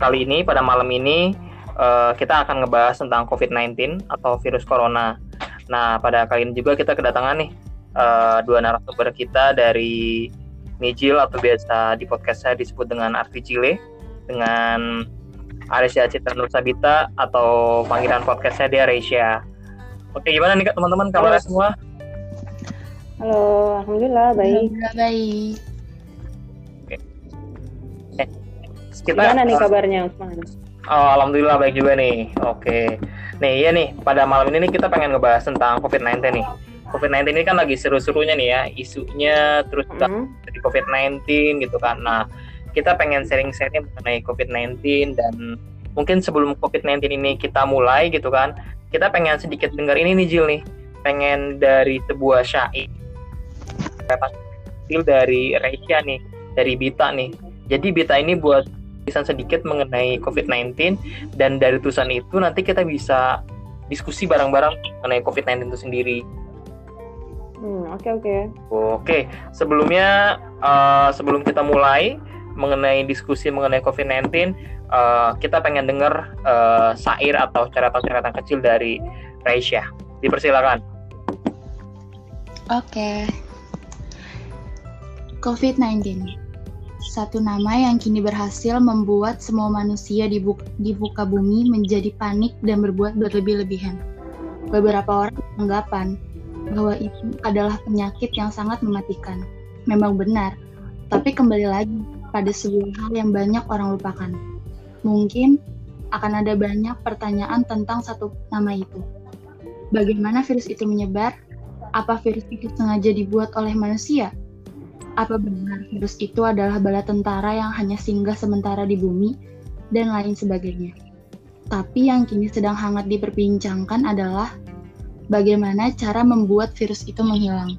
kali ini pada malam ini uh, kita akan ngebahas tentang COVID-19 atau virus corona. Nah, pada kali ini juga kita kedatangan nih uh, dua narasumber kita dari Nijil atau biasa di podcast saya disebut dengan Arti Cile dengan Aresia Citra Nur Sabita atau panggilan podcast saya di Aresia. Oke, gimana nih kak teman-teman kabarnya semua? Halo, alhamdulillah baik. Alhamdulillah baik. Kita, Gimana nih kabarnya Usman? Oh, alhamdulillah baik juga nih. Oke. Nih, iya nih, pada malam ini nih kita pengen ngebahas tentang COVID-19 nih. COVID-19 ini kan lagi seru-serunya nih ya, isunya terus juga Hmm. dari COVID-19 gitu kan. Nah, kita pengen sharing-sharing mengenai COVID-19 dan mungkin sebelum COVID-19 ini kita mulai gitu kan, kita pengen sedikit dengar ini nih Jil nih. Pengen dari sebuah syair kecil dari Reisha nih, dari Bita nih. Jadi Bita ini buat tulisan sedikit mengenai COVID-19 dan dari tulisan itu nanti kita bisa diskusi bareng-bareng mengenai COVID-19 itu sendiri. Hmm, oke oke. Oke, sebelumnya eh, sebelum kita mulai mengenai diskusi mengenai COVID-19, eh, kita pengen dengar eh, syair atau catatan-catatan kecil dari Reisha. Dipersilakan. Oke. COVID-19. Satu nama yang kini berhasil membuat semua manusia di, bu- di buka bumi menjadi panik dan berbuat berlebih-lebihan. Beberapa orang beranggapan bahwa itu adalah penyakit yang sangat mematikan. Memang benar, tapi kembali lagi pada sebuah hal yang banyak orang lupakan. Mungkin akan ada banyak pertanyaan tentang satu nama itu. Bagaimana virus itu menyebar? Apa virus itu sengaja dibuat oleh manusia? Apa benar virus itu adalah bala tentara yang hanya singgah sementara di bumi dan lain sebagainya? Tapi yang kini sedang hangat diperbincangkan adalah bagaimana cara membuat virus itu menghilang.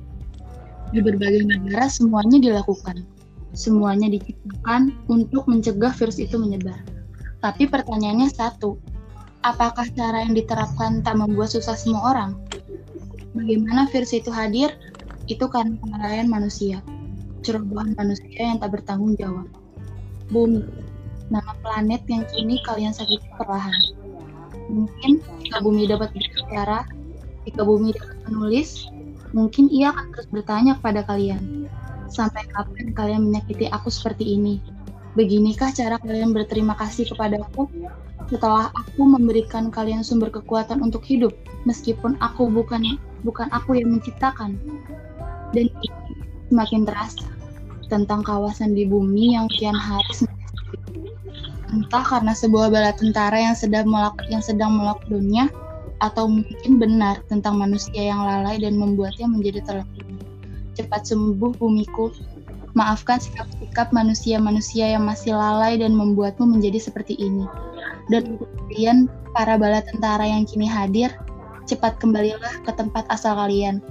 Di berbagai negara semuanya dilakukan. Semuanya diciptakan untuk mencegah virus itu menyebar. Tapi pertanyaannya satu, apakah cara yang diterapkan tak membuat susah semua orang? Bagaimana virus itu hadir? Itu karena kelalaian manusia, cerobohan manusia yang tak bertanggung jawab. Bumi, nama planet yang kini kalian sakiti perlahan. Mungkin jika bumi dapat berbicara, jika bumi dapat menulis, mungkin ia akan terus bertanya kepada kalian. Sampai kapan kalian menyakiti aku seperti ini? Beginikah cara kalian berterima kasih kepadaku setelah aku memberikan kalian sumber kekuatan untuk hidup, meskipun aku bukan bukan aku yang menciptakan. Dan semakin terasa tentang kawasan di bumi yang kian hari entah karena sebuah bala tentara yang sedang melak yang sedang melockdownnya atau mungkin benar tentang manusia yang lalai dan membuatnya menjadi terlalu cepat sembuh bumiku. Maafkan sikap-sikap manusia-manusia yang masih lalai dan membuatmu menjadi seperti ini. Dan kalian para bala tentara yang kini hadir cepat kembalilah ke tempat asal kalian.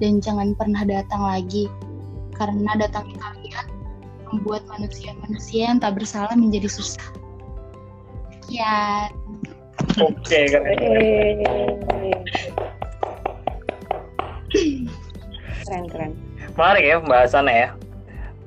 Dan jangan pernah datang lagi karena datangnya kalian membuat manusia-manusia yang tak bersalah menjadi susah. Ya, Oke, keren. Eh. Keren keren. menarik ya pembahasannya ya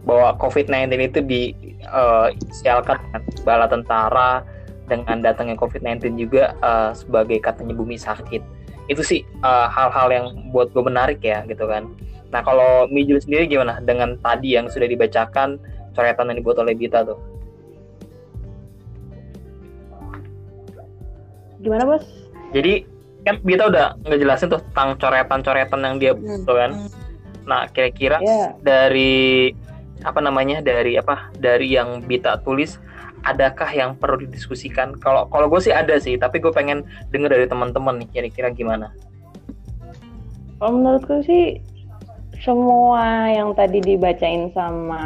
bahwa COVID-19 itu disialkan dengan bala tentara dengan datangnya COVID-19 juga eh, sebagai katanya bumi sakit itu sih eh, hal-hal yang buat gue menarik ya gitu kan nah kalau Mijul sendiri gimana? Dengan tadi yang sudah dibacakan coretan yang dibuat oleh Bita tuh. Gimana bos? jadi kan Bita udah ngejelasin tuh tentang coretan-coretan yang dia buat tuh kan. Nah kira-kira Ya. dari apa namanya dari apa dari yang Bita tulis adakah yang perlu didiskusikan? Kalau kalau gue sih ada sih tapi gue pengen denger dari teman-teman nih kira-kira gimana? Kalau menurutku sih semua yang tadi dibacain sama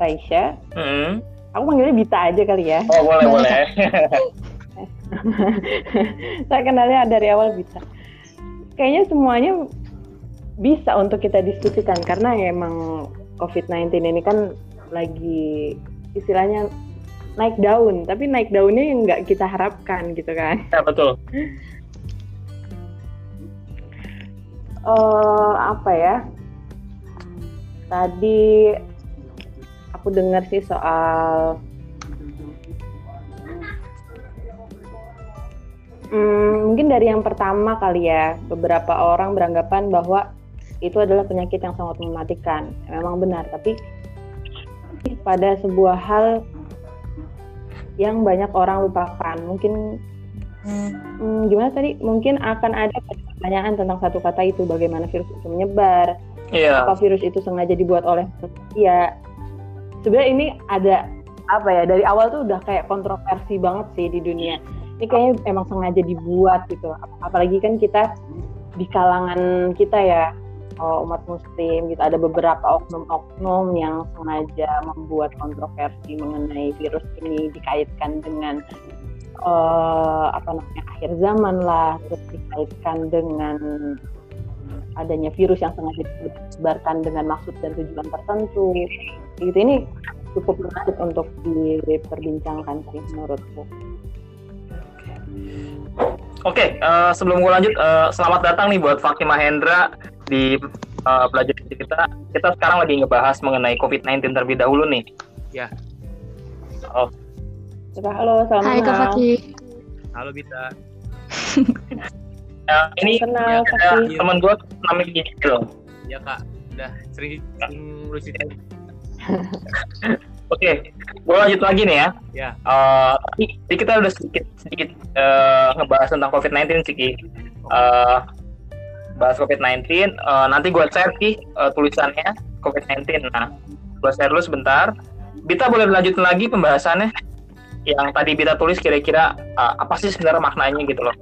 Raisya, Hmm. aku manggilnya Bita aja kali ya. oh boleh boleh Saya kenalnya dari awal Bita. Kayaknya semuanya bisa untuk kita diskusikan karena ya emang COVID-19 ini kan lagi istilahnya naik daun, tapi naik daunnya yang nggak kita harapkan gitu kan. ya betul eh apa ya? Tadi aku dengar sih soal Hmm, mungkin dari yang pertama kali ya, beberapa orang beranggapan bahwa itu adalah penyakit yang sangat mematikan. Memang benar, tapi pada sebuah hal yang banyak orang lupakan. Mungkin hmm, gimana tadi? Mungkin akan ada pertanyaan tentang satu kata itu, bagaimana virus itu menyebar, Iya. apa virus itu sengaja dibuat oleh manusia. Sebenarnya ini ada apa ya? Dari awal tuh udah kayak kontroversi banget sih di dunia. Ini kayaknya emang sengaja dibuat gitu. Ap- Apalagi kan kita di kalangan kita ya oh, umat muslim gitu ada beberapa oknum-oknum yang sengaja membuat kontroversi mengenai virus ini dikaitkan dengan eh, apa namanya akhir zaman lah terus dikaitkan dengan adanya virus yang sengaja disebarkan dengan maksud dan tujuan tertentu gitu ini cukup menarik untuk diperbincangkan sih menurutku Oke, eh, sebelum gue lanjut, eh, selamat datang nih buat Fakih Mahendra di eh, belajar kita. Kita sekarang lagi ngebahas mengenai COVID-19 terlebih dahulu nih. Ya. Oh, Coba halo selamat Hai Kak Fakih. Halo Bita. eh, ini kenal Ya, teman gue namanya Gigil. Ya kak, udah sering lu ceritain. Oke, gue lanjut lagi nih ya. Ya. Eh, tadi tadi kita udah sedikit sedikit eh, ngebahas tentang COVID-19 sih, Ki. Eh, bahas COVID-19. eh, nanti gue share Ki eh, tulisannya COVID-19. Nah, gue share dulu sebentar. Bita boleh lanjutin lagi pembahasannya yang tadi Bita tulis kira-kira eh, apa sih sebenarnya maknanya gitu loh.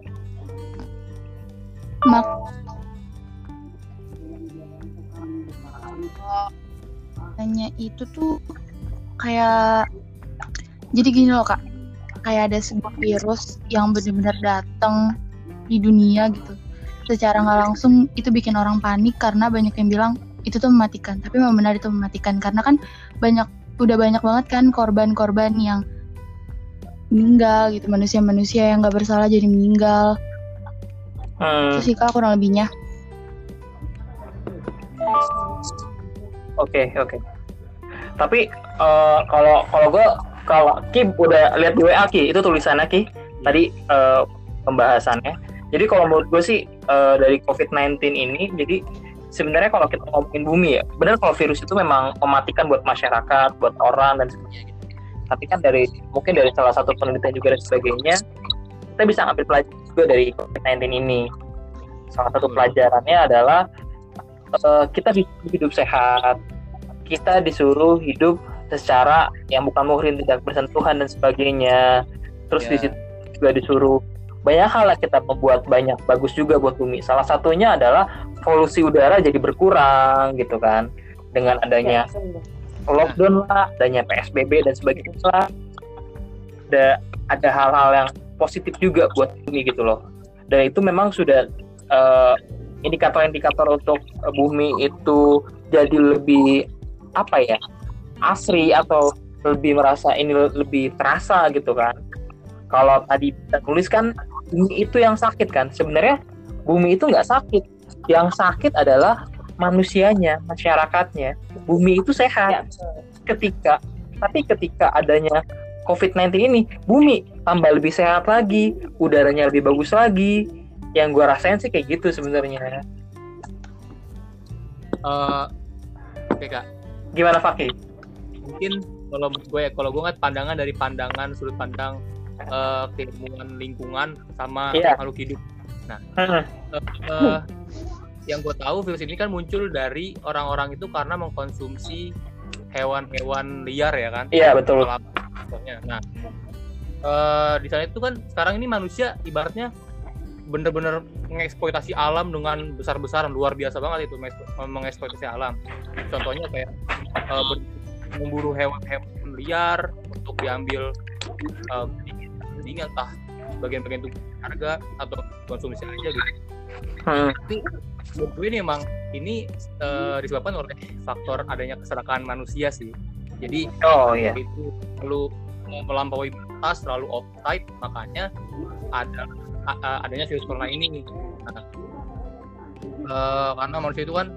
Mak. Makanya itu tuh kayak jadi gini loh kak. Kayak ada sebuah virus yang benar-benar datang di dunia gitu. Secara nggak langsung itu bikin orang panik karena banyak yang bilang itu tuh mematikan. Tapi memang benar itu mematikan karena kan banyak udah banyak banget kan korban-korban yang meninggal gitu. Manusia-manusia yang nggak bersalah jadi meninggal Hmm, itu sih kak kurang lebihnya Oke, oke. Tapi eh, kalau kalau gue kalau Ki udah lihat di WA Ki itu tulisannya Ki tadi eh, pembahasannya. Jadi kalau menurut gue sih eh, dari COVID-19 ini jadi sebenarnya kalau kita ngomongin bumi ya benar kalau virus itu memang mematikan buat masyarakat, buat orang dan sebagainya. gitu. Tapi kan dari mungkin dari salah satu penelitian juga dan sebagainya kita bisa ngambil pelajaran juga dari COVID-19 ini. Salah satu Betul. pelajarannya adalah eh, kita disuruh hidup sehat, kita disuruh hidup secara yang bukan muhrim tidak bersentuhan dan sebagainya. Terus Ya. di situ juga disuruh banyak hal lah kita membuat banyak bagus juga buat bumi. Salah satunya adalah polusi udara jadi berkurang gitu kan dengan adanya Ya, lockdown lah, adanya PSBB dan sebagainya lah. Ada ada hal-hal yang positif juga buat bumi gitu loh. Dan itu memang sudah eh, indikator-indikator untuk bumi itu jadi lebih apa ya asri atau lebih merasa ini lebih terasa gitu kan. Kalau tadi kita tulis kan bumi itu yang sakit kan. Sebenarnya bumi itu nggak sakit. Yang sakit adalah manusianya, masyarakatnya. Bumi itu sehat Ya, ketika tapi ketika adanya COVID-19 ini bumi tambah lebih sehat lagi udaranya lebih bagus lagi yang gua rasain sih kayak gitu sebenarnya Eh, Oke kak, gimana Fakih? mungkin kalau gue ya, kalau gue ngeliat pandangan dari pandangan sudut pandang keilmuan lingkungan sama Iya. makhluk hidup. Hmm, Eh, yang gue tahu virus ini kan muncul dari orang-orang itu karena mengkonsumsi hewan-hewan liar ya kan? Iya betul. Alam, contohnya. Nah, eh, di sana itu kan sekarang ini manusia ibaratnya bener-bener mengeksploitasi alam dengan besar-besaran luar biasa banget itu mengeksploitasi alam. Contohnya kayak eh, ber- memburu hewan-hewan liar untuk diambil eh, daging entah bagian-bagian tubuh harga atau konsumsi aja gitu. Hmm, Tapi menurut gue ini emang ini eh, disebabkan oleh faktor adanya keserakaan manusia sih. Jadi oh iya. itu perlu melampaui batas, terlalu offside, makanya ada a- adanya virus corona ini. Nah, eh, karena manusia itu kan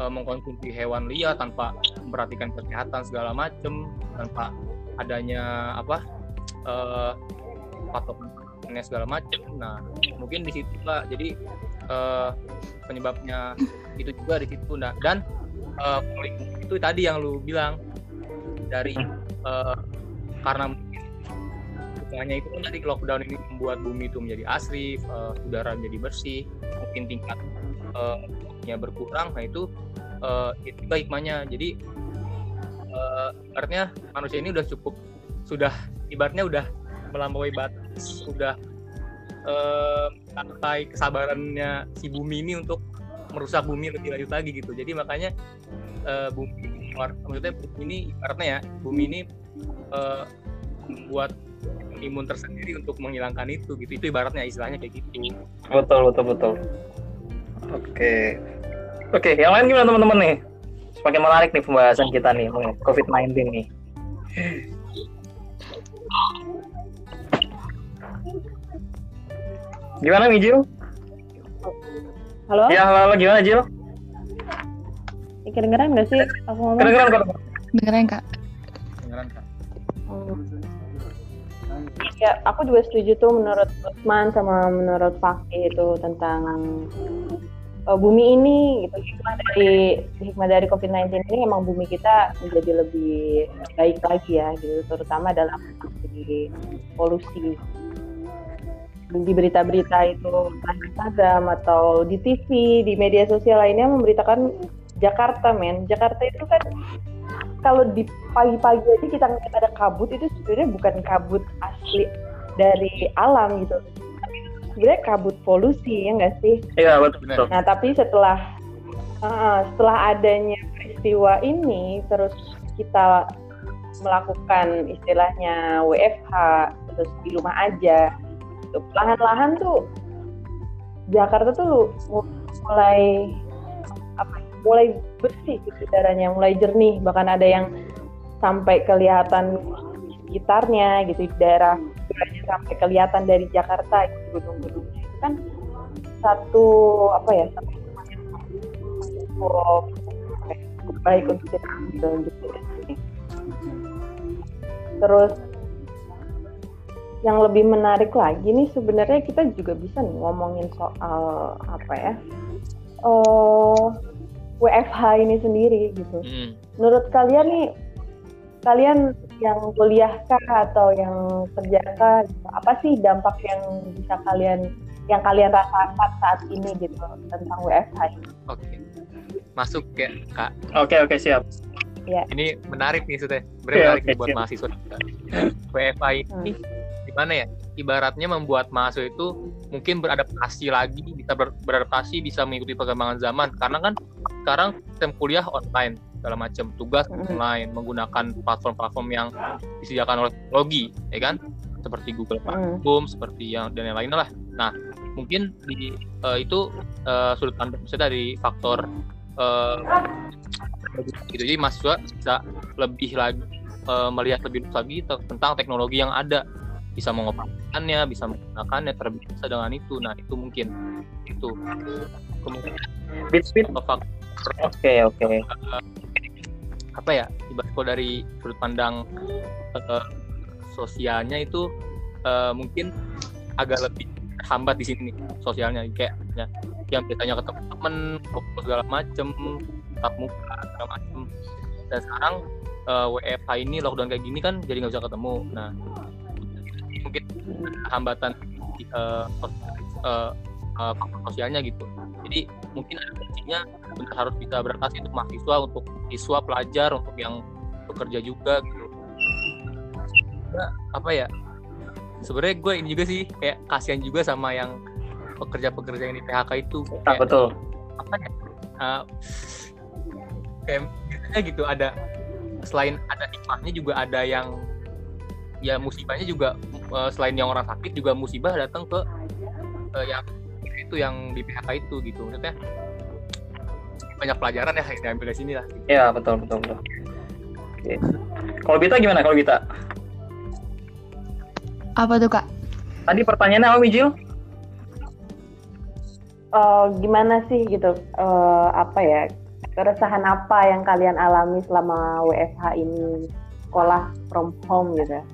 eh, mengkonsumsi hewan liar tanpa memperhatikan kesehatan segala macem, tanpa adanya apa eh, patokan pollutionnya segala macam nah mungkin di situ lah jadi uh, penyebabnya itu juga di situ nah dan uh, itu tadi yang lu bilang dari uh, karena hanya itu kan tadi lockdown ini membuat bumi itu menjadi asri, uh, udara menjadi bersih, mungkin tingkat uh, berkurang, nah itu uh, itu hikmahnya. Jadi uh, artinya manusia ini udah cukup, sudah ibaratnya udah melampaui batas, sudah uh, sampai kesabarannya si bumi ini untuk merusak bumi lebih lanjut lagi gitu. Jadi makanya uh, bumi, maksudnya bumi ini ibaratnya ya, bumi ini uh, membuat imun tersendiri untuk menghilangkan itu gitu. Itu ibaratnya istilahnya kayak gitu. Betul betul betul. Oke. Oke yang lain gimana teman-teman nih? Semakin menarik nih pembahasan kita nih mengenai COVID-19 nih. Gimana Mijil? Halo? Ya, halo, halo. Gimana Jil? Kedengeran nggak sih aku ngomong? Kedengeran kok. Dengeran kak. Dengeran kak. Hmm ya aku juga setuju tuh menurut Usman sama menurut Fakih itu tentang uh, bumi ini gitu hikmah dari hikmah dari COVID-19 ini emang bumi kita menjadi lebih baik lagi ya gitu terutama dalam segi polusi di berita-berita itu di Instagram atau di TV di media sosial lainnya memberitakan Jakarta men. Jakarta itu kan kalau di pagi-pagi aja kita ngeliat ada kabut itu sebenarnya bukan kabut asli dari alam gitu. Tapi sebenarnya kabut polusi ya nggak sih? Iya betul nah tapi setelah uh, setelah adanya peristiwa ini terus kita melakukan istilahnya WFH terus di rumah aja lahan-lahan tuh Jakarta tuh mulai mulai bersih gitu udaranya mulai jernih bahkan ada yang sampai kelihatan sekitarnya gitu di daerah sampai kelihatan dari Jakarta gitu, gedung-gedungnya itu kan satu apa ya satu oh, baik untuk kita ambil gitu ya. terus yang lebih menarik lagi nih sebenarnya kita juga bisa nih ngomongin soal apa ya uh, WFH ini sendiri gitu. Hmm. Menurut kalian nih, kalian yang kuliah kah atau yang kerja kah, gitu, apa sih dampak yang bisa kalian yang kalian rasakan saat ini gitu tentang WFH ini? Oke, masuk ya kak. Oke oke siap. Ya. Ini menarik nih sudah, menarik okay, buat siap. mahasiswa. WFH ini hmm. gimana ya? Ibaratnya membuat mahasiswa itu mungkin beradaptasi lagi bisa ber, beradaptasi bisa mengikuti perkembangan zaman. Karena kan sekarang sistem kuliah online segala macam. Tugas online menggunakan platform-platform yang disediakan oleh teknologi ya kan? Seperti Google Classroom mm. seperti yang dan yang lainnya lah. Nah mungkin di uh, itu uh, sudut pandang saya dari faktor uh, gitu. Jadi mahasiswa bisa lebih lagi uh, melihat lebih luas lagi tentang teknologi yang ada. Bisa mengoperasikannya bisa menggunakannya terbiasa dengan itu. Nah itu mungkin. Itu. Kemudian bit oke oke. Apa ya ibarat dari sudut pandang uh, sosialnya itu uh, mungkin agak lebih hambat di sini sosialnya. Kayak ya, yang biasanya ketemu temen segala macem tatap muka segala macem. Dan sekarang uh, WFH ini lockdown kayak gini kan jadi nggak bisa ketemu. Nah mungkin hambatan uh, uh, uh, sosialnya gitu. Jadi mungkin ada kuncinya benar harus bisa beradaptasi untuk mahasiswa untuk siswa pelajar untuk yang bekerja juga gitu. Nah, apa ya sebenarnya gue ini juga sih kayak kasihan juga sama yang pekerja-pekerja yang di PHK itu. Kayak, betul. apa ya uh, kayak biasanya gitu ada selain ada hikmahnya juga ada yang ya musibahnya juga uh, selain yang orang sakit juga musibah datang ke uh, yang itu yang di PHK itu gitu. Maksudnya banyak pelajaran ya yang diambil dari sini lah gitu. ya betul betul betul. Oke. kalau Bita gimana kalau Bita? Apa tuh kak? Tadi pertanyaannya apa Mijil? Uh, gimana sih gitu? Uh, apa ya keresahan apa yang kalian alami selama WFH ini sekolah from home gitu ya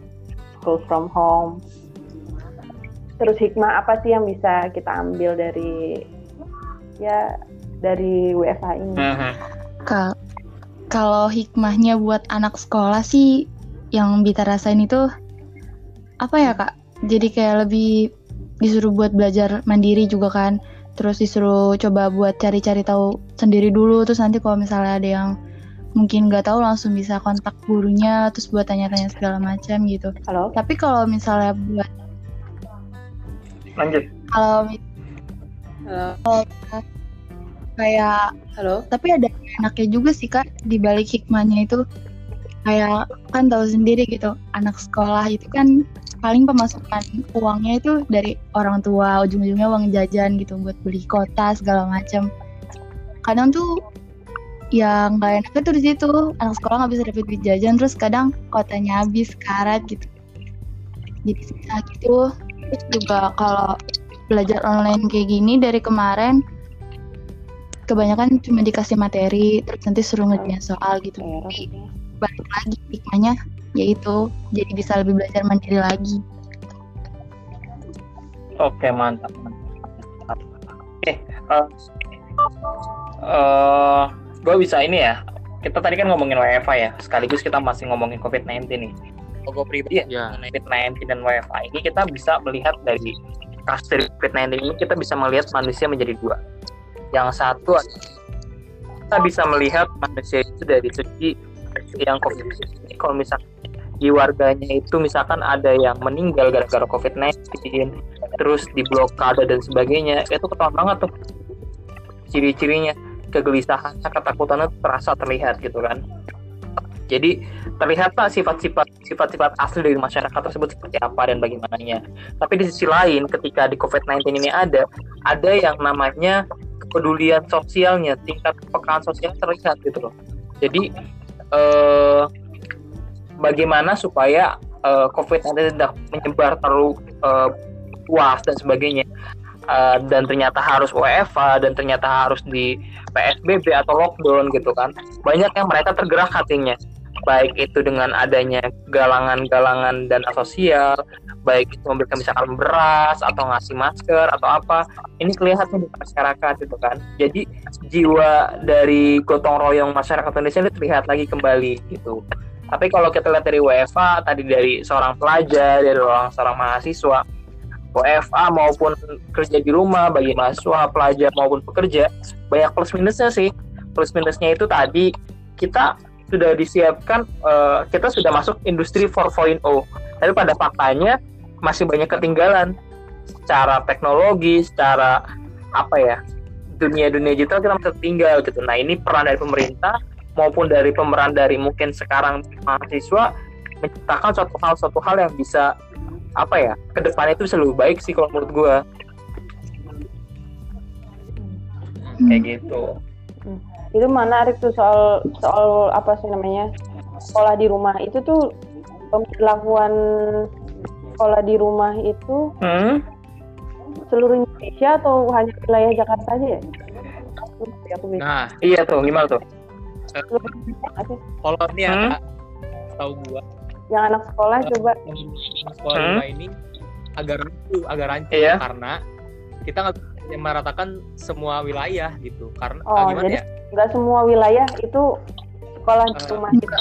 school from home terus hikmah apa sih yang bisa kita ambil dari ya dari WFH ini. Ka- kalau hikmahnya buat anak sekolah sih yang Bita rasain itu apa ya kak? Jadi kayak lebih disuruh buat belajar mandiri juga kan. Terus disuruh coba buat cari-cari tahu sendiri dulu. Terus nanti kalau misalnya ada yang mungkin nggak tahu langsung bisa kontak gurunya. Terus buat tanya-tanya segala macam gitu. halo? Tapi kalau misalnya buat lanjut. kalau halo? kayak halo? Tapi ada enaknya juga sih kak di balik hikmahnya itu. Kayak kan tahu sendiri gitu anak sekolah itu kan paling pemasukan uangnya itu dari orang tua ujung-ujungnya uang jajan gitu buat beli kota segala macam. Kadang tuh yang nggak enaknya tuh di situ anak sekolah nggak bisa dapet duit jajan terus kadang kotanya habis karat gitu jadi susah gitu terus juga kalau belajar online kayak gini dari kemarin kebanyakan cuma dikasih materi terus nanti suruh ngerjain soal gitu. Tapi balik lagi hikmahnya yaitu jadi bisa lebih belajar mandiri lagi Oke mantap. mantap. Oke, eh eh, gue bisa ini ya. Kita tadi kan ngomongin WFA ya, sekaligus kita masih ngomongin COVID-19 nih. Kalau gue pribadi ya, Ya. COVID-19 dan WFA ini kita bisa melihat dari kasus dari COVID-19 ini kita bisa melihat manusia menjadi dua. Yang satu kita bisa melihat manusia itu dari segi yang COVID-19. Kalau misalkan di warganya itu misalkan ada yang meninggal gara-gara COVID-19, terus diblokade dan sebagainya, itu ketahuan banget tuh ciri-cirinya kegelisahan, ketakutannya terasa terlihat gitu kan. Jadi terlihatlah sifat-sifat sifat-sifat asli dari masyarakat tersebut seperti apa dan bagaimananya. Tapi di sisi lain, ketika di COVID-19 ini ada, ada yang namanya kepedulian sosialnya, tingkat kepekaan sosial terlihat gitu loh. Jadi eh, bagaimana supaya eh, COVID-19 tidak menyebar terlalu eh, luas dan sebagainya. Eh, dan ternyata harus WFA dan ternyata harus di PSBB atau lockdown gitu kan. Banyak yang mereka tergerak hatinya baik itu dengan adanya galangan-galangan dana sosial, baik itu memberikan misalkan beras atau ngasih masker atau apa, ini kelihatan di masyarakat gitu kan. Jadi jiwa dari gotong royong masyarakat Indonesia ini terlihat lagi kembali gitu. Tapi kalau kita lihat dari WFA tadi dari seorang pelajar, dari orang seorang mahasiswa, WFA maupun kerja di rumah bagi mahasiswa, pelajar maupun pekerja, banyak plus minusnya sih. Plus minusnya itu tadi kita sudah disiapkan eh, kita sudah masuk industri 4.0 tapi pada faktanya masih banyak ketinggalan. Secara teknologi secara apa ya dunia dunia digital kita masih tertinggal gitu. Nah ini peran dari pemerintah maupun dari pemeran dari mungkin sekarang mahasiswa menciptakan suatu hal suatu hal yang bisa apa ya ke depannya itu bisa lebih baik sih kalau menurut gua. Kayak gitu. Itu menarik tuh soal soal apa sih namanya sekolah di rumah. Itu tuh pemberlakuan sekolah di rumah itu hmm? seluruh Indonesia atau hanya wilayah Jakarta aja ya? Lupa aku bingung. Nah, iya tuh gimana tuh? Kalau ini ya, Hmm? Kak, tahu gua yang anak sekolah coba yang sekolah Hmm? rumah ini agak rancu, agak rancu Iya. karena kita nggak bisa meratakan semua wilayah gitu. Karena Oh, ah, gimana jadi- ya? nggak semua wilayah itu sekolah di Eh, rumah kita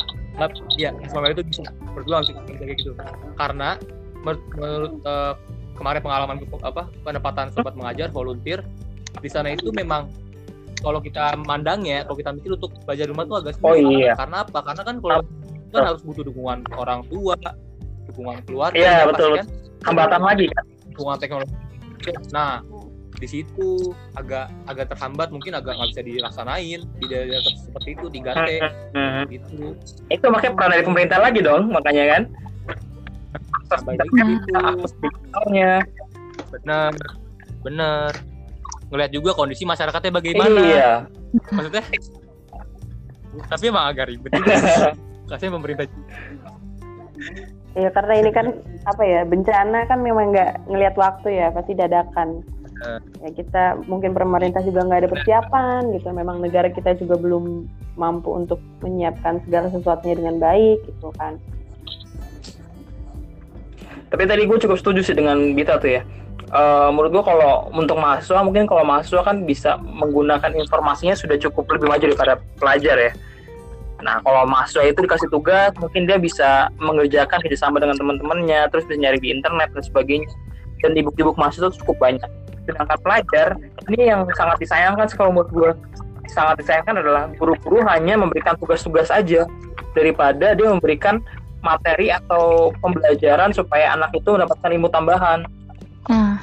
ya selama itu bisa berjuang sih bisa kayak gitu. Karena menurut, menurut, eh, kemarin pengalaman apa penempatan sobat mengajar volunteer di sana itu memang kalau kita mandangnya kalau kita mikir untuk belajar di rumah tuh agak sulit. Oh, iya. Karena apa? Karena kan kalau itu kan harus butuh dukungan orang tua, dukungan keluarga. Iya, ya, betul. kan hambatan lagi kan? Dukungan teknologi. Nah, di situ agak agak terhambat mungkin agak nggak bisa dilaksanain di daerah seperti itu diganti Hmm. gitu. Itu makanya peran dari pemerintah lagi dong makanya kan? Akses digitalnya. Bener bener ngelihat juga kondisi masyarakatnya bagaimana. Iya. Maksudnya? Tapi emang agak ribet. juga kasih pemerintah. Ya karena ini kan apa ya bencana kan memang nggak ngelihat waktu ya pasti dadakan. Eh. ya kita mungkin pemerintah juga nggak ada persiapan gitu. Memang negara kita juga belum mampu untuk menyiapkan segala sesuatunya dengan baik gitu kan. Tapi tadi gue cukup setuju sih dengan Bita tuh ya. Eh, menurut gua kalau untuk mahasiswa mungkin kalau mahasiswa kan bisa menggunakan informasinya sudah cukup lebih maju daripada pelajar ya. Nah, kalau mahasiswa itu dikasih tugas, mungkin dia bisa mengerjakan kerjasama dengan teman-temannya, terus bisa nyari di internet dan sebagainya. Dan di buku-buku mahasiswa itu cukup banyak. Sedangkan pelajar, ini yang sangat disayangkan sih kalau menurut gue. Sangat disayangkan adalah guru-guru hanya memberikan tugas-tugas aja daripada dia memberikan materi atau pembelajaran supaya anak itu mendapatkan ilmu tambahan. Nah,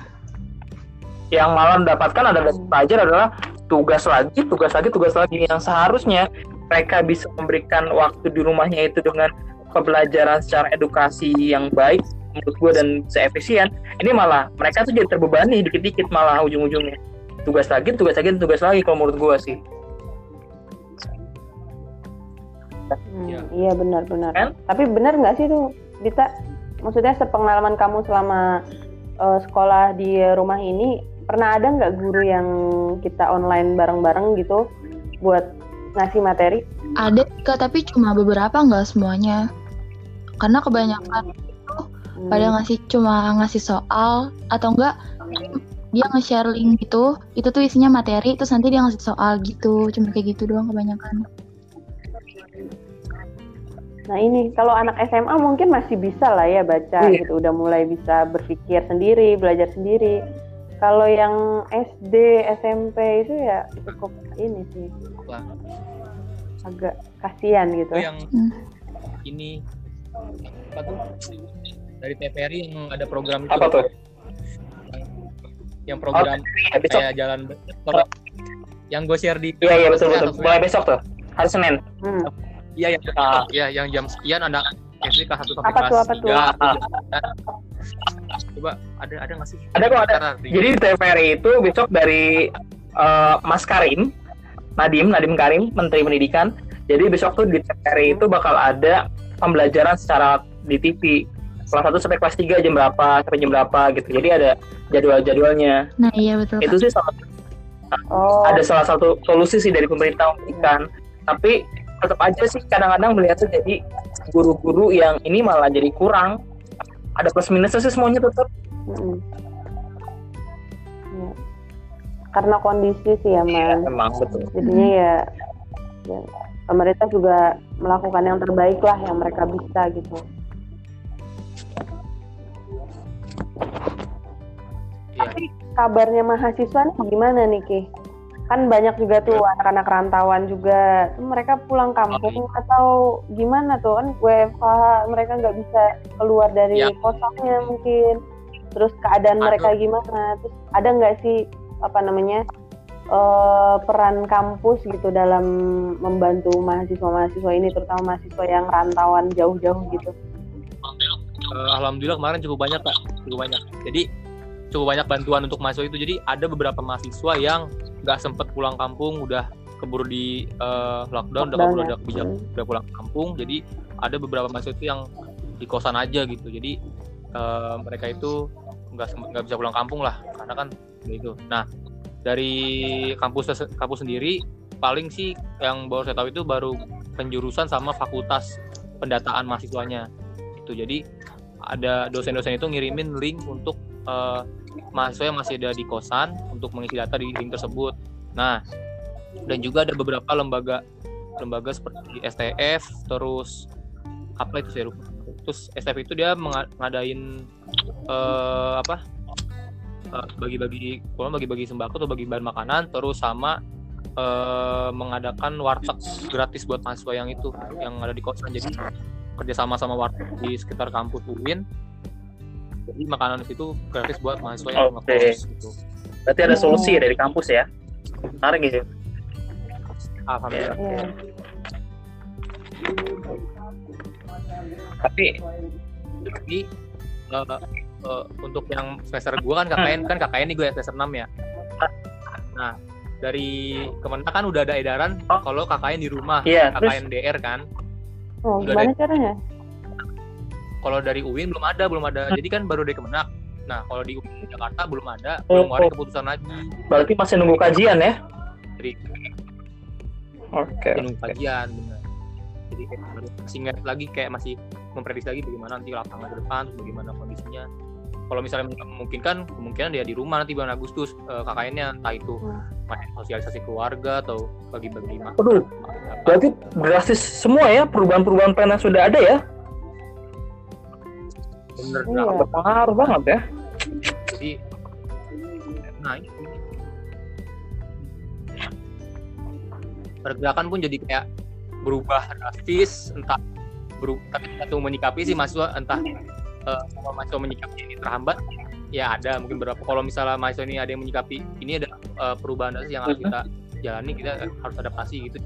Yang malah mendapatkan adalah pelajar adalah tugas lagi, tugas lagi, tugas lagi yang seharusnya mereka bisa memberikan waktu di rumahnya itu dengan pembelajaran secara edukasi yang baik menurut gue dan seefisien ini malah mereka tuh jadi terbebani dikit-dikit malah ujung-ujungnya tugas lagi tugas lagi tugas lagi kalau menurut gue sih Hmm, Iya. Iya benar-benar. Kan? Tapi benar nggak sih tuh, Dita? Maksudnya sepengalaman kamu selama eh, sekolah di rumah ini, pernah ada nggak guru yang kita online bareng-bareng gitu buat ngasih materi? ada Kak, tapi cuma beberapa nggak semuanya. Karena kebanyakan Hmm. pada ngasih cuma ngasih soal atau enggak dia nge-share link gitu itu tuh isinya materi terus nanti dia ngasih soal gitu cuma kayak gitu doang kebanyakan Nah ini kalau anak SMA mungkin masih bisa lah ya baca Iya. gitu, udah mulai bisa berpikir sendiri, belajar sendiri. Kalau yang SD, SMP itu ya cukup ini sih, Wah, agak kasihan gitu. itu yang Hmm. ini apa tuh dari TVRI yang ada program itu apa tuh yang program Ya, besok kayak jalan kalau yang gue share di iya iya betul betul mulai besok tuh hari Senin Hmm. Iya, yang Ah. iya yang jam sekian ada SD kelas 1 sampai kelas? 3. Ah. Coba ada ada nggak sih? Ada kok, ada. Jadi di TVRI itu besok dari eh, Mas Karim, Nadim, Nadim Karim, Menteri Pendidikan. Jadi besok tuh di TVRI itu bakal ada pembelajaran secara di TV. Kelas 1 sampai kelas 3 jam berapa, sampai jam berapa gitu. Jadi ada jadwal-jadwalnya. nah iya betul. Itu sih salah, Oh, ada salah satu solusi sih dari pemerintah memberikan. Tapi tetap aja sih kadang-kadang melihatnya jadi guru-guru yang ini malah jadi kurang. Ada plus minusnya sih semuanya tetap. Ya. Karena kondisi sih ya, Man. Memang betul. Jadinya ya, ya pemerintah juga melakukan yang terbaik lah yang mereka bisa gitu. Iya. kabarnya mahasiswa nih gimana nih Ki? Kan banyak juga tuh anak-anak rantauan juga. Tuh Mereka pulang kampung atau gimana tuh kan WFH mereka nggak bisa keluar dari Ya. kosannya mungkin. Terus keadaan Aduh. mereka gimana? Terus ada nggak sih apa namanya eh, peran kampus gitu dalam membantu mahasiswa-mahasiswa ini terutama mahasiswa yang rantauan jauh-jauh gitu? Eh, alhamdulillah kemarin cukup banyak kak cukup banyak jadi cukup banyak bantuan untuk mahasiswa itu jadi ada beberapa mahasiswa yang nggak sempet pulang kampung udah keburu di eh, lockdown, udah keburu ya. udah bijak Hmm. udah pulang kampung jadi ada beberapa mahasiswa itu yang di kosan aja gitu jadi eh, mereka itu nggak nggak bisa pulang kampung lah karena kan gitu nah dari kampus kampus sendiri paling sih yang baru saya tahu itu baru penjurusan sama fakultas pendataan mahasiswanya itu jadi ada dosen-dosen itu ngirimin link untuk eh, mahasiswa yang masih ada di kosan untuk mengisi data di link tersebut. Nah, dan juga ada beberapa lembaga lembaga seperti STF, terus apa itu saya. Terus STF itu dia menga- ngadain eh, apa? Eh, bagi-bagi pokoknya bagi-bagi sembako atau bagi bahan makanan, terus sama eh, mengadakan warteg gratis buat mahasiswa yang itu yang ada di kosan. Jadi kerjasama sama warteg di sekitar kampus UIN jadi makanan itu gratis buat mahasiswa yang Oke. ngekos gitu Berarti ada solusi ya dari kampus ya. Menarik gitu. alhamdulillah Iya. Tapi tapi eh, eh, untuk yang semester gua kan KKN kan KKN nih gue ya semester 6 ya nah dari Kementerian kan udah ada edaran Oh. kalau KKN di rumah terus KKN DR kan Oh, Udah gimana caranya? kalau dari UIN belum ada belum ada jadi kan baru dari Kemenak nah kalau di UIN Jakarta belum ada Oh, belum ada oh. keputusan lagi berarti masih nunggu kajian ya? dari Oke. nunggu kajian bener jadi kayak masih ingat lagi kayak masih memprediksi lagi bagaimana nanti lapangan ke depan terus bagaimana kondisinya kalau misalnya memungkinkan kemungkinan dia di rumah nanti bulan Agustus eh, KKN-nya entah itu main sosialisasi keluarga atau bagi-bagi makan Aduh, berarti drastis semua ya perubahan-perubahan plan yang sudah ada ya. bener Iya. Berpengaruh banget ya. jadi nah itu pergerakan pun jadi kayak berubah drastis entah berubah tapi satu menyikapi sih mahasiswa entah eh, kalau mahasiswa menyikapi ini terhambat ya ada mungkin beberapa. Kalau misalnya mahasiswa ini ada yang menyikapi ini ada eh, perubahan drastis yang harus kita jalani kita harus adaptasi gitu.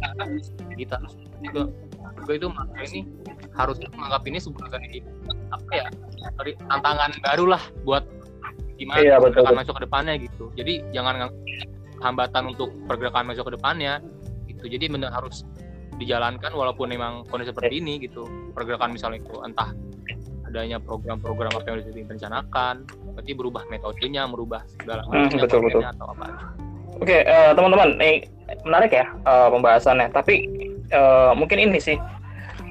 Kita harus juga juga itu mahasiswa ini harus menganggap ini sebagai apa ya tantangan baru lah buat gimana Iya, betul, pergerakan mahasiswa ke depannya gitu. Jadi jangan hambatan untuk pergerakan mahasiswa ke depannya gitu. Jadi benar harus dijalankan walaupun memang kondisi seperti ini gitu. Pergerakan misalnya itu entah adanya program-program apa yang sudah direncanakan berarti berubah metodenya merubah segala Hmm, macamnya betul, betul. atau apa Oke, eh, teman-teman, ini menarik ya eh, pembahasannya. Tapi eh, mungkin ini sih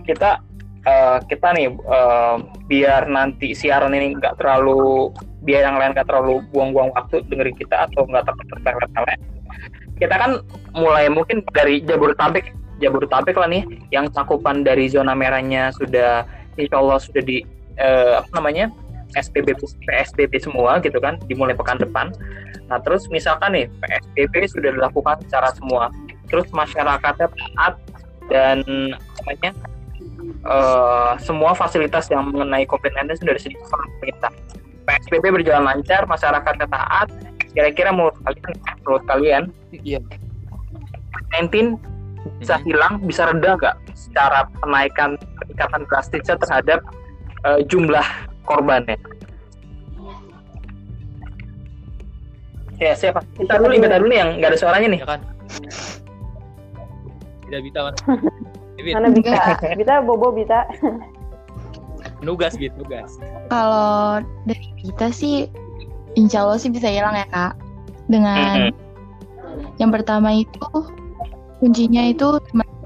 kita eh, kita nih eh, biar nanti siaran ini nggak terlalu biar yang lain nggak terlalu buang-buang waktu dengerin kita atau nggak terpelet Kita kan mulai mungkin dari Jabodetabek, Jabodetabek lah nih, yang cakupan dari zona merahnya sudah, insya Allah sudah di eh, apa namanya SPB PSBB semua gitu kan, dimulai pekan depan. Nah, terus misalkan nih PSBB sudah dilakukan secara semua, terus masyarakatnya taat dan apa namanya eh, semua fasilitas yang mengenai COVID-19 sudah disediakan oleh pemerintah. PSBB berjalan lancar, masyarakatnya taat. Kira-kira menurut kalian, menurut kalian iya 19 bisa hilang, bisa reda nggak secara penaikan peningkatan drastisnya terhadap eh, jumlah korbannya? Ya siapa? Kita dulu, kita dulu nih yang nggak ada suaranya nih. ya kan tidak bisa kan Mana bisa? Bisa Bobo bisa. nugas gitu nugas Kalau dari kita sih, insya Allah sih bisa hilang ya kak. Dengan yang pertama itu kuncinya itu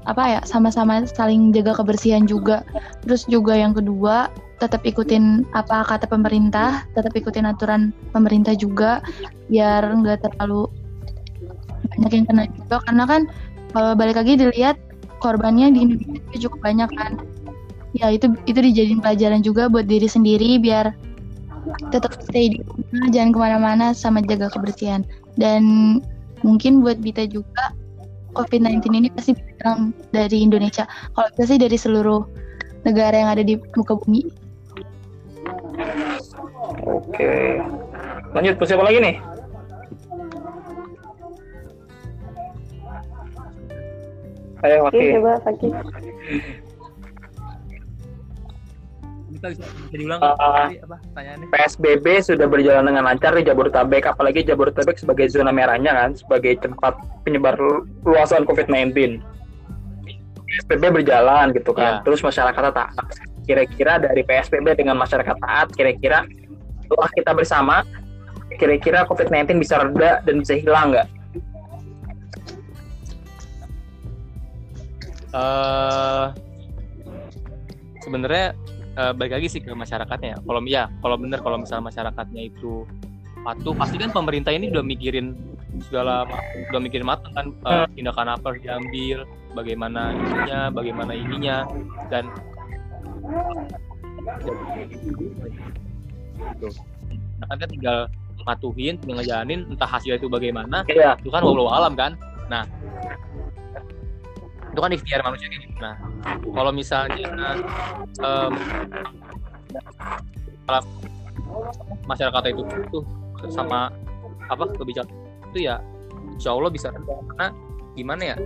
apa ya sama-sama saling jaga kebersihan juga. Terus juga yang kedua tetap ikutin apa kata pemerintah, tetap ikutin aturan pemerintah juga biar nggak terlalu banyak yang kena juga. Karena kan kalau balik lagi dilihat korbannya di Indonesia cukup banyak kan. Ya itu itu dijadiin pelajaran juga buat diri sendiri biar tetap stay di rumah jangan ke mana-mana sama jaga kebersihan. Dan mungkin buat Bita juga COVID-19 ini pasti berkurang dari Indonesia. Kalau kita sih dari seluruh negara yang ada di muka bumi Oke. Lanjut ke siapa lagi nih? Ayo, oke. Oke, coba kita bisa bisa diulang tadi apa pertanyaannya PSBB sudah berjalan dengan lancar di Jabodetabek, apalagi Jabodetabek sebagai zona merahnya kan, sebagai tempat penyebar lu- luasan COVID-19. PSBB berjalan gitu kan, Ya. terus masyarakat taat. Kira-kira dari PSBB dengan masyarakat taat, kira-kira setelah kita bersama, kira-kira COVID-19 bisa reda dan bisa hilang nggak? eh sebenarnya eh, balik lagi sih ke masyarakatnya. Kalau ya, kalau bener kalau misalnya masyarakatnya itu patuh, pasti kan pemerintah ini udah mikirin segala udah mikirin matang kan eh, tindakan apa harus diambil, bagaimana ininya, bagaimana ininya dan gitu. Nah, kan tinggal matuhin, tinggal ngejalanin entah hasilnya itu bagaimana, Iya. itu kan wallahu alam kan. Nah. Itu kan ikhtiar manusia kayak gitu nah kalau misalnya em, kalau masyarakat itu tuh sama apa kebijakan itu ya insya Allah bisa karena gimana ya?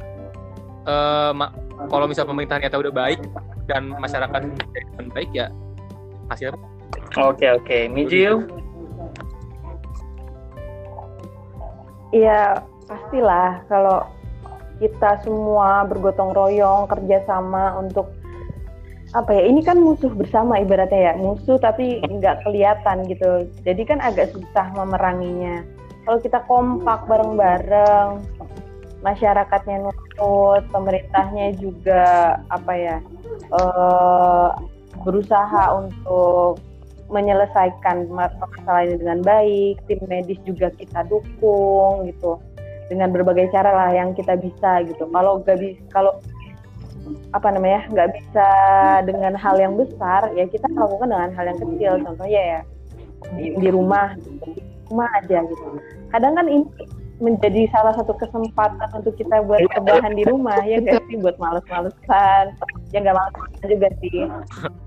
Eh, ma- kalau misalnya pemerintah ternyata udah baik dan masyarakat baik ya hasilnya Oke, oke. Mijil, Iya, pastilah kalau kita semua bergotong royong kerjasama untuk apa ya ini kan musuh bersama ibaratnya ya. Musuh tapi nggak kelihatan gitu. Jadi kan agak susah memeranginya. Kalau kita kompak bareng-bareng masyarakatnya nurut pemerintahnya juga apa ya eh, berusaha untuk menyelesaikan masalah ini dengan baik, tim medis juga kita dukung gitu dengan berbagai cara lah yang kita bisa gitu. Kalau nggak bisa, kalau apa namanya nggak bisa dengan hal yang besar, ya kita lakukan dengan hal yang kecil. Contohnya ya di, di rumah, gitu. rumah aja gitu. Kadang kan ini menjadi salah satu kesempatan untuk kita buat kebahan di rumah ya nggak sih buat males-malesan ya nggak males juga sih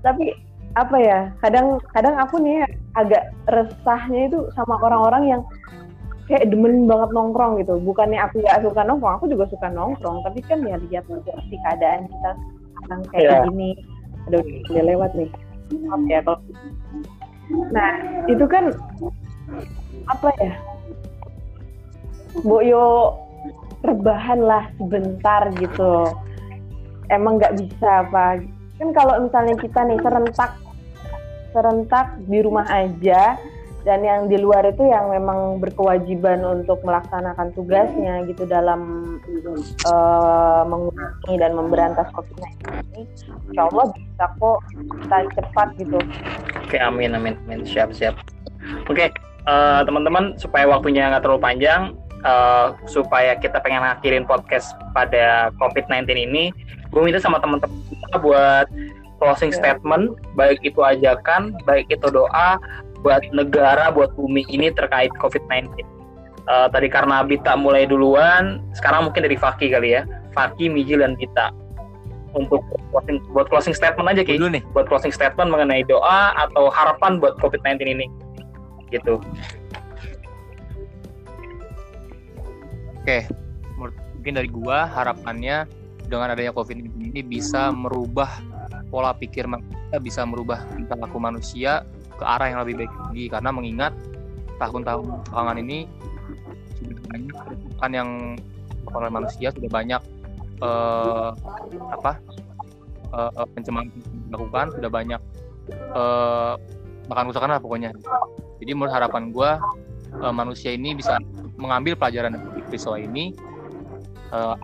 tapi apa ya kadang kadang aku nih agak resahnya itu sama orang-orang yang kayak demen banget nongkrong gitu. Bukannya aku nggak suka nongkrong aku juga suka nongkrong. Tapi kan ya lihat si keadaan kita sekarang kayak yeah. gini aduh udah lewat nih. Maaf ya kalau nah itu kan apa ya? Boyo rebahan lah sebentar gitu. Emang nggak bisa apa. Kan kalau misalnya kita nih serentak serentak di rumah aja dan yang di luar itu yang memang berkewajiban untuk melaksanakan tugasnya gitu dalam uh, mengurangi dan memberantas COVID-19 ini, insya Allah bisa kok kita cepat gitu. Oke, amin, amin, amin, siap, siap. Oke, uh, teman-teman supaya waktunya nggak terlalu panjang, uh, supaya kita pengen ngakhirin podcast pada COVID-19 ini, gue minta sama teman-teman buat closing yeah. statement, baik itu ajakan, baik itu doa buat negara, buat bumi ini terkait COVID-19. Uh, eh, tadi karena Bita mulai duluan, sekarang mungkin dari Faki kali ya, Faki, Mijil, dan Bita untuk closing, buat closing statement aja Ki. nih. Buat closing statement mengenai doa atau harapan buat COVID-19 ini. Gitu. Oke, mungkin dari gua harapannya dengan adanya COVID-19 ini bisa merubah pola pikir manusia, bisa merubah perilaku manusia ke arah yang lebih baik lagi. Karena mengingat tahun-tahun belakangan ini sudah banyak kerusakan yang oleh manusia sudah banyak uh, apa uh, pencemaran dilakukan sudah banyak uh, bahkan kerusakan lah pokoknya. Jadi menurut harapan gue uh, manusia ini bisa mengambil pelajaran dari peristiwa ini uh,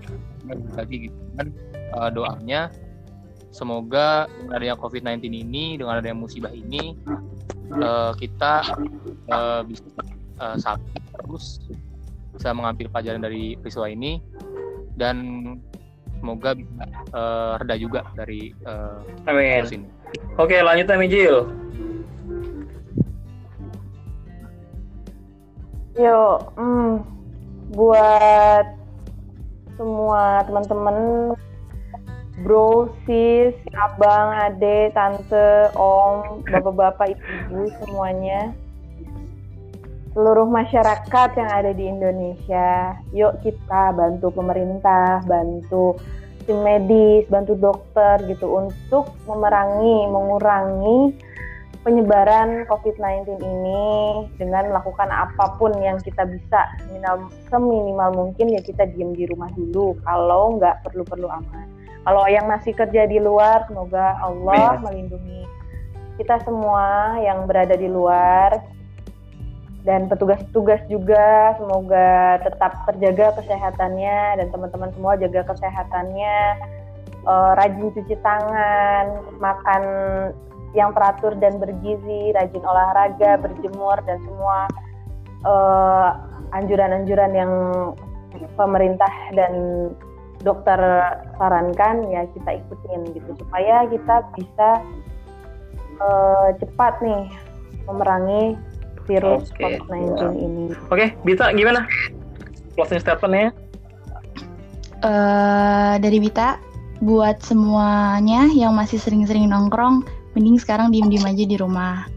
lagi gitu kan uh, doanya semoga dengan adanya COVID-19 ini dengan adanya musibah ini uh, kita uh, bisa uh, sabar terus bisa mengambil pelajaran dari peristiwa ini dan semoga bisa uh, reda juga dari uh, Amin. ini. Oke lanjut Amijil. Yo, hmm, buat semua teman-teman, bro, sis, abang, ade, tante, om, bapak-bapak, ibu-ibu semuanya, seluruh masyarakat yang ada di Indonesia, yuk kita bantu pemerintah, bantu tim medis, bantu dokter gitu untuk memerangi, mengurangi penyebaran COVID-19 ini dengan melakukan apa pun yang kita bisa seminimal, seminimal mungkin ya kita diem di rumah dulu kalau nggak perlu-perlu aman. Kalau yang masih kerja di luar semoga Allah melindungi kita semua yang berada di luar. Dan petugas-petugas juga semoga tetap terjaga kesehatannya dan teman-teman semua jaga kesehatannya. Uh, rajin cuci tangan makan yang teratur dan bergizi, rajin olahraga, berjemur dan semua uh, anjuran-anjuran yang pemerintah dan dokter sarankan ya kita ikutin gitu supaya kita bisa uh, cepat nih memerangi virus okay. COVID-19 ini. Oke, okay, Bita gimana? Closing statementnya? Uh, dari Bita, buat semuanya yang masih sering-sering nongkrong, mending sekarang diem-diem aja di rumah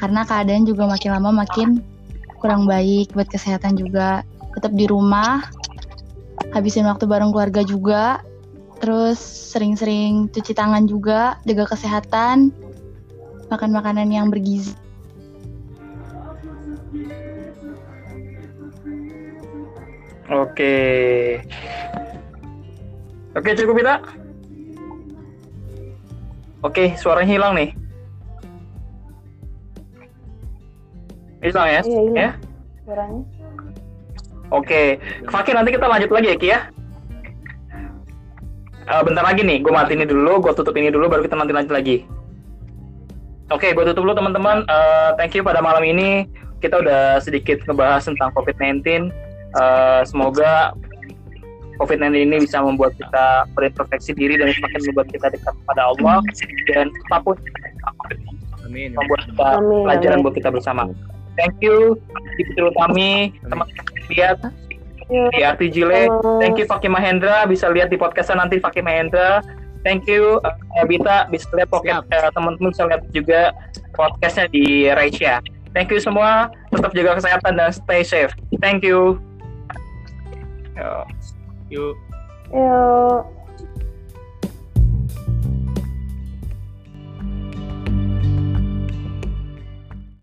karena keadaan juga makin lama makin kurang baik buat kesehatan juga tetap di rumah habisin waktu bareng keluarga juga terus sering-sering cuci tangan juga jaga kesehatan makan makanan yang bergizi Oke. Oke, cukup kita. Oke, suaranya hilang nih. Hilang ya? Iya, hilang. Ya? Suaranya. Oke, Fakir nanti kita lanjut lagi ya Ki ya. Uh, bentar lagi nih, gue mati ini dulu, gue tutup ini dulu, baru kita nanti lanjut lagi. Oke, gue tutup dulu teman-teman. Eh, thank you pada malam ini kita udah sedikit ngebahas tentang COVID-19. Eh, semoga COVID-19 ini bisa membuat kita berintrospeksi diri dan semakin membuat kita dekat pada Allah dan apa pun Amin. membuat kita Amin, pelajaran amin. buat kita bersama. Thank you, di Betul kami, teman-teman lihat di RTG Le. sama- Thank you Fakih Mahendra, bisa lihat di podcastnya nanti Fakih Mahendra. Thank you uh, Bita, bisa lihat podcast eh, teman-teman bisa lihat juga podcastnya di Raisya. Thank you semua, tetap jaga kesehatan dan stay safe. Thank you. Yo. Yuk. Yuk.